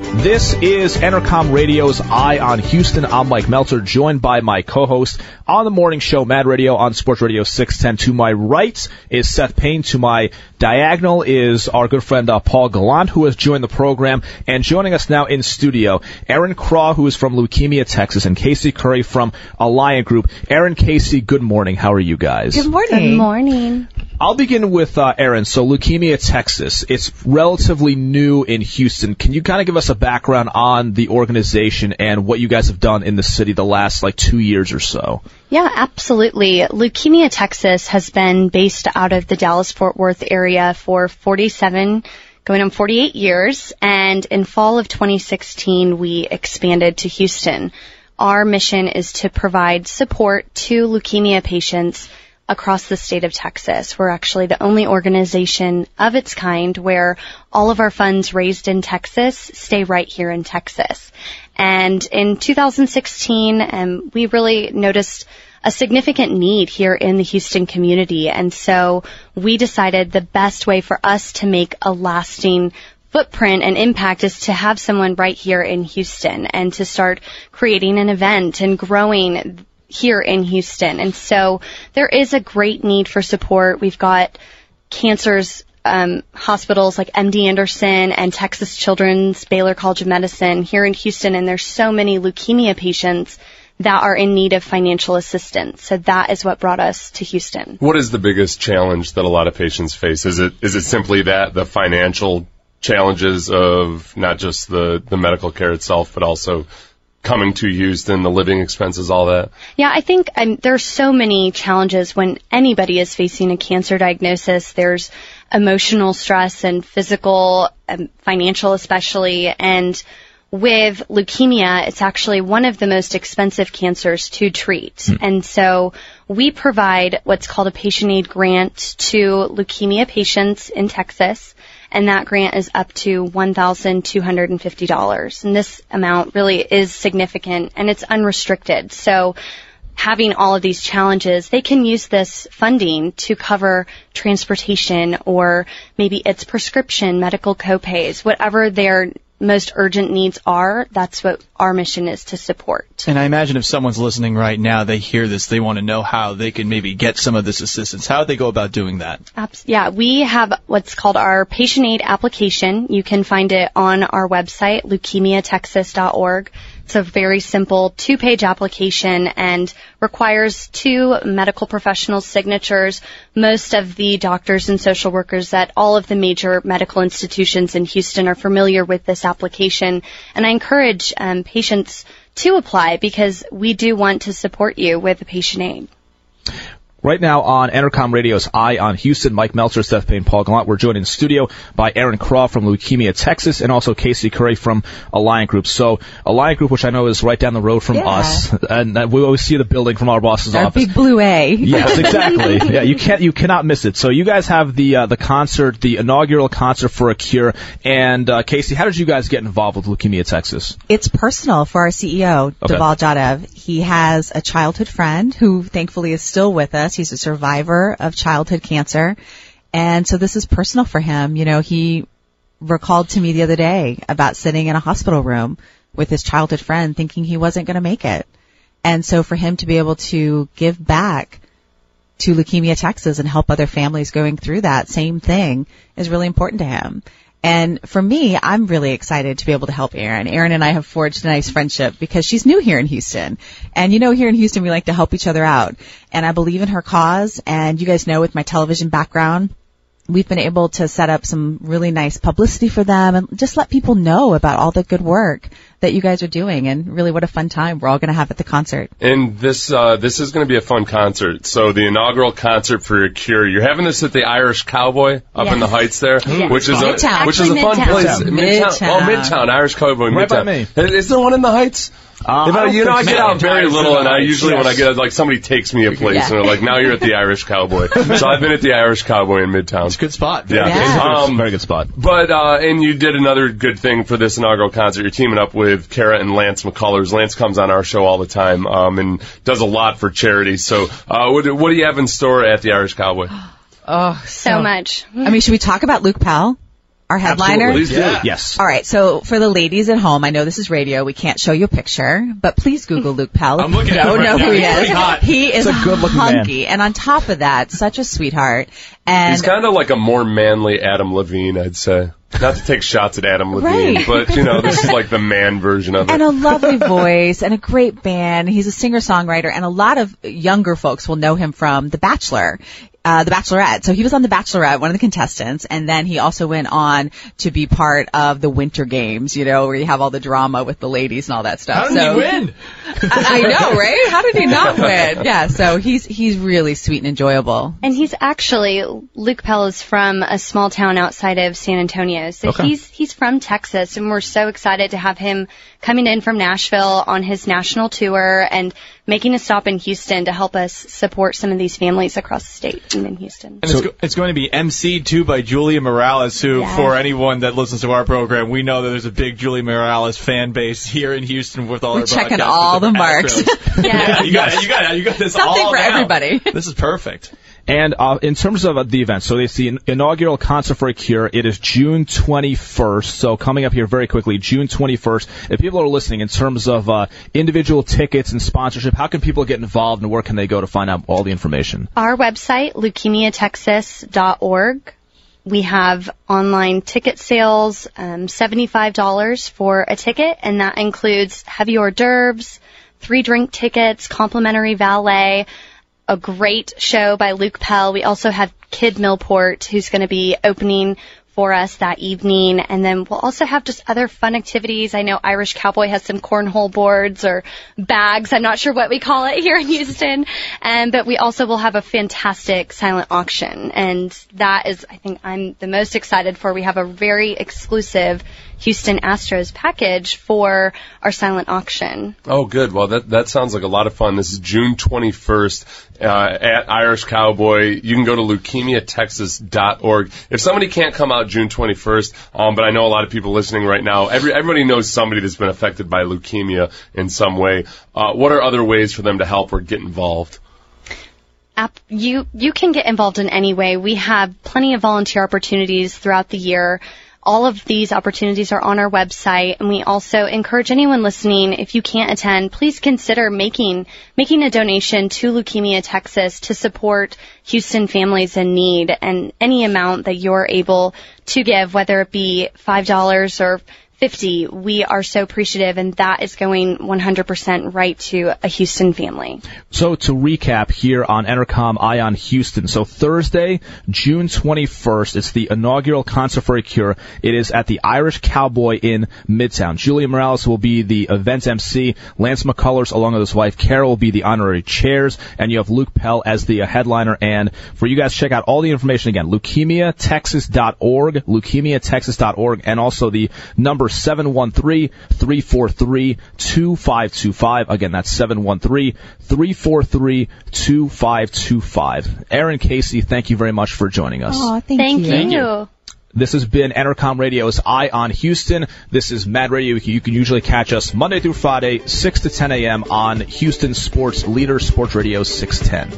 This is Entercom Radio's Eye on Houston. I'm Mike Meltser, joined by my co-host on the morning show, Mad Radio on Sports Radio 610. To my right is Seth Payne. To my diagonal is our good friend uh, Paul Gallant, who has joined the program. And joining us now in studio, Erin Krah, who is from Leukemia, Texas, and Casey Curry from Alliantgroup. Aaron, Casey, good morning. How are you guys? Good morning. Good morning. I'll begin with uh, Erin. So, Leukemia Texas, it's relatively new in Houston. Can you kind of give us a background on the organization and what you guys have done in the city the last like two years or so? Yeah, absolutely. Leukemia Texas has been based out of the Dallas Fort Worth area for 47 going on 48 years and in fall of 2016 we expanded to Houston. Our mission is to provide support to leukemia patients across the state of Texas. We're actually the only organization of its kind where all of our funds raised in Texas stay right here in Texas. And in 2016, um, we really noticed a significant need here in the Houston community. And so we decided the best way for us to make a lasting footprint and impact is to have someone right here in Houston and to start creating an event and growing here in Houston. And so there is a great need for support. We've got cancers um, hospitals like MD Anderson and Texas Children's, Baylor College of Medicine here in Houston, and there's so many leukemia patients that are in need of financial assistance. So that is what brought us to Houston. What is the biggest challenge that a lot of patients face? Is it is it simply that the financial challenges of not just the the medical care itself, but also coming to Houston, the living expenses, all that? Yeah, I think um, there's so many challenges when anybody is facing a cancer diagnosis. There's emotional stress and physical, um, financial especially, and with leukemia, it's actually one of the most expensive cancers to treat. Mm. And so we provide what's called a patient aid grant to leukemia patients in Texas and that grant is up to $1,250. And this amount really is significant and it's unrestricted. So having all of these challenges, they can use this funding to cover transportation or maybe it's prescription, medical copays, whatever their most urgent needs are, that's what our mission is to support. And I imagine if someone's listening right now, they hear this, they want to know how they can maybe get some of this assistance. How would they go about doing that? Yeah, we have what's called our patient aid application. You can find it on our website, leukemiatexas.org. It's a very simple two-page application and requires two medical professionals' signatures. Most of the doctors and social workers at all of the major medical institutions in Houston are familiar with this application, and I encourage um, patients to apply because we do want to support you with a patient aid. Right now on Entercom Radio's Eye on Houston, Mike Meltser, Seth Payne, Paul Gallant. We're joined in studio by Erin Krah from Leukemia Texas and also Casey Curry from Alliantgroup. So Alliantgroup, which I know is right down the road from yeah. us, and we always see the building from our boss's our office. big blue A. Yes, exactly. yeah, you can't, you cannot miss it. So you guys have the uh, the concert, the inaugural concert for a cure. And uh, Casey, how did you guys get involved with Leukemia Texas? It's personal for our CEO, Okay. Dhaval Jadav. He has a childhood friend who thankfully is still with us. He's a survivor of childhood cancer. And so this is personal for him. You know, he recalled to me the other day about sitting in a hospital room with his childhood friend thinking he wasn't going to make it. And so for him to be able to give back to Leukemia Texas and help other families going through that same thing is really important to him. And for me, I'm really excited to be able to help Erin. Erin and I have forged a nice friendship because she's new here in Houston. And you know, here in Houston, we like to help each other out. And I believe in her cause. And you guys know with my television background, we've been able to set up some really nice publicity for them and just let people know about all the good work that you guys are doing and really what a fun time we're all going to have at the concert. And this uh, this is going to be a fun concert. So the inaugural concert for your cure, you're having this at the Irish Cowboy up Yes. in the Heights there, Yes. which is Midtown. a which is a fun Midtown. place. Midtown. Oh, Midtown, Irish Cowboy, Right by Midtown. me. Is there one in the Heights? Uh, If I, I you know, I get out very little, and I Heights, usually when I get out, like somebody takes me a place, Yeah. and they're like, "Now you're at the Irish Cowboy." so I've been at the Irish Cowboy in Midtown. It's a good spot. Yeah. Yeah. Um, very good spot. But uh, and you did another good thing for this inaugural concert. You're teaming up with Kara and Lance McCullers. Lance comes on our show all the time um, and does a lot for charity. So uh, what, what do you have in store at the Irish Cowboy? Oh, So much. I mean, should we talk about Luke Pell? Our headliner? Please do. Yeah. Yes. All right, so for the ladies at home, I know this is radio. We can't show you a picture, but please Google Luke Pell. I'm looking at no, him right know now. who he is. hot. He is He's a good-looking man. and on top of that, such a sweetheart. And He's kind of like a more manly Adam Levine, I'd say. Not to take shots at Adam Levine, Right. but you know, this is like the man version of it. and a lovely voice and a great band. He's a singer-songwriter and a lot of younger folks will know him from The Bachelor. Uh, the Bachelorette. So he was on The Bachelorette, one of the contestants, and then he also went on to be part of the Winter Games, you know, where you have all the drama with the ladies and all that stuff. How did so, he win? I, I know, right? How did he not win? Yeah, so he's, he's really sweet and enjoyable. And he's actually Luke Pell is from a small town outside of San Antonio. So Okay. he's he's from Texas and we're so excited to have him coming in from Nashville on his national tour and making a stop in Houston to help us support some of these families across the state and in Houston. And it's, go- it's going to be emceed too by Julia Morales, who, Yes. for anyone that listens to our program, we know that there's a big Julia Morales fan base here in Houston with all We're her checking all the marks. Yeah. yeah, you got it. You got it. You got this Something all for down. everybody. This is perfect. And uh, in terms of uh, the event, so it's the inaugural Concert for a Cure. It is June 21st. So coming up here very quickly, June 21st. If people are listening, in terms of uh, individual tickets and sponsorship, how can people get involved and where can they go to find out all the information? Our website, leukemiatexas.org. We have online ticket sales, um, $75 for a ticket, and that includes heavy hors d'oeuvres, three drink tickets, complimentary valet, a great show by Luke Pell. We also have Kid Millport, who's going to be opening for us that evening. And then we'll also have just other fun activities. I know Irish Cowboy has some cornhole boards or bags. I'm not sure what we call it here in Houston. Um, but we also will have a fantastic silent auction. And that is, I think I'm the most excited for. We have a very exclusive Houston Astros package for our silent auction. Oh, good. Well, that that sounds like a lot of fun. This is June 21st uh, at Irish Cowboy. You can go to leukemiatexas.org. If somebody can't come out June 21st, um, but I know a lot of people listening right now, every, everybody knows somebody that's been affected by leukemia in some way. Uh, what are other ways for them to help or get involved? you you can get involved in any way. We have plenty of volunteer opportunities throughout the year. All of these opportunities are on our website, and we also encourage anyone listening, if you can't attend, please consider making making a donation to Leukemia Texas to support Houston families in need. And any amount that you're able to give, whether it be five dollars or 50, we are so appreciative, and that is going 100% right to a Houston family. So to recap here on Entercom Eye on Houston. So Thursday, June 21st, it's the inaugural Concert for a Cure. It is at the Irish Cowboy in Midtown. Julia Morales will be the event MC. Lance McCullers, along with his wife Kara, will be the honorary chairs. And you have Luke Pell as the uh, headliner. And for you guys, check out all the information again. LeukemiaTexas.org, LeukemiaTexas.org, and also the number 713-343-2525. Again, that's 713-343-2525. Erin Casey, thank you very much for joining us. Oh, thank, Thank you. you. This has been Entercom Radio's Eye on Houston. This is Mad Radio. You can usually catch us Monday through Friday, 6 to 10 a.m. on Houston Sports Leader Sports Radio 610.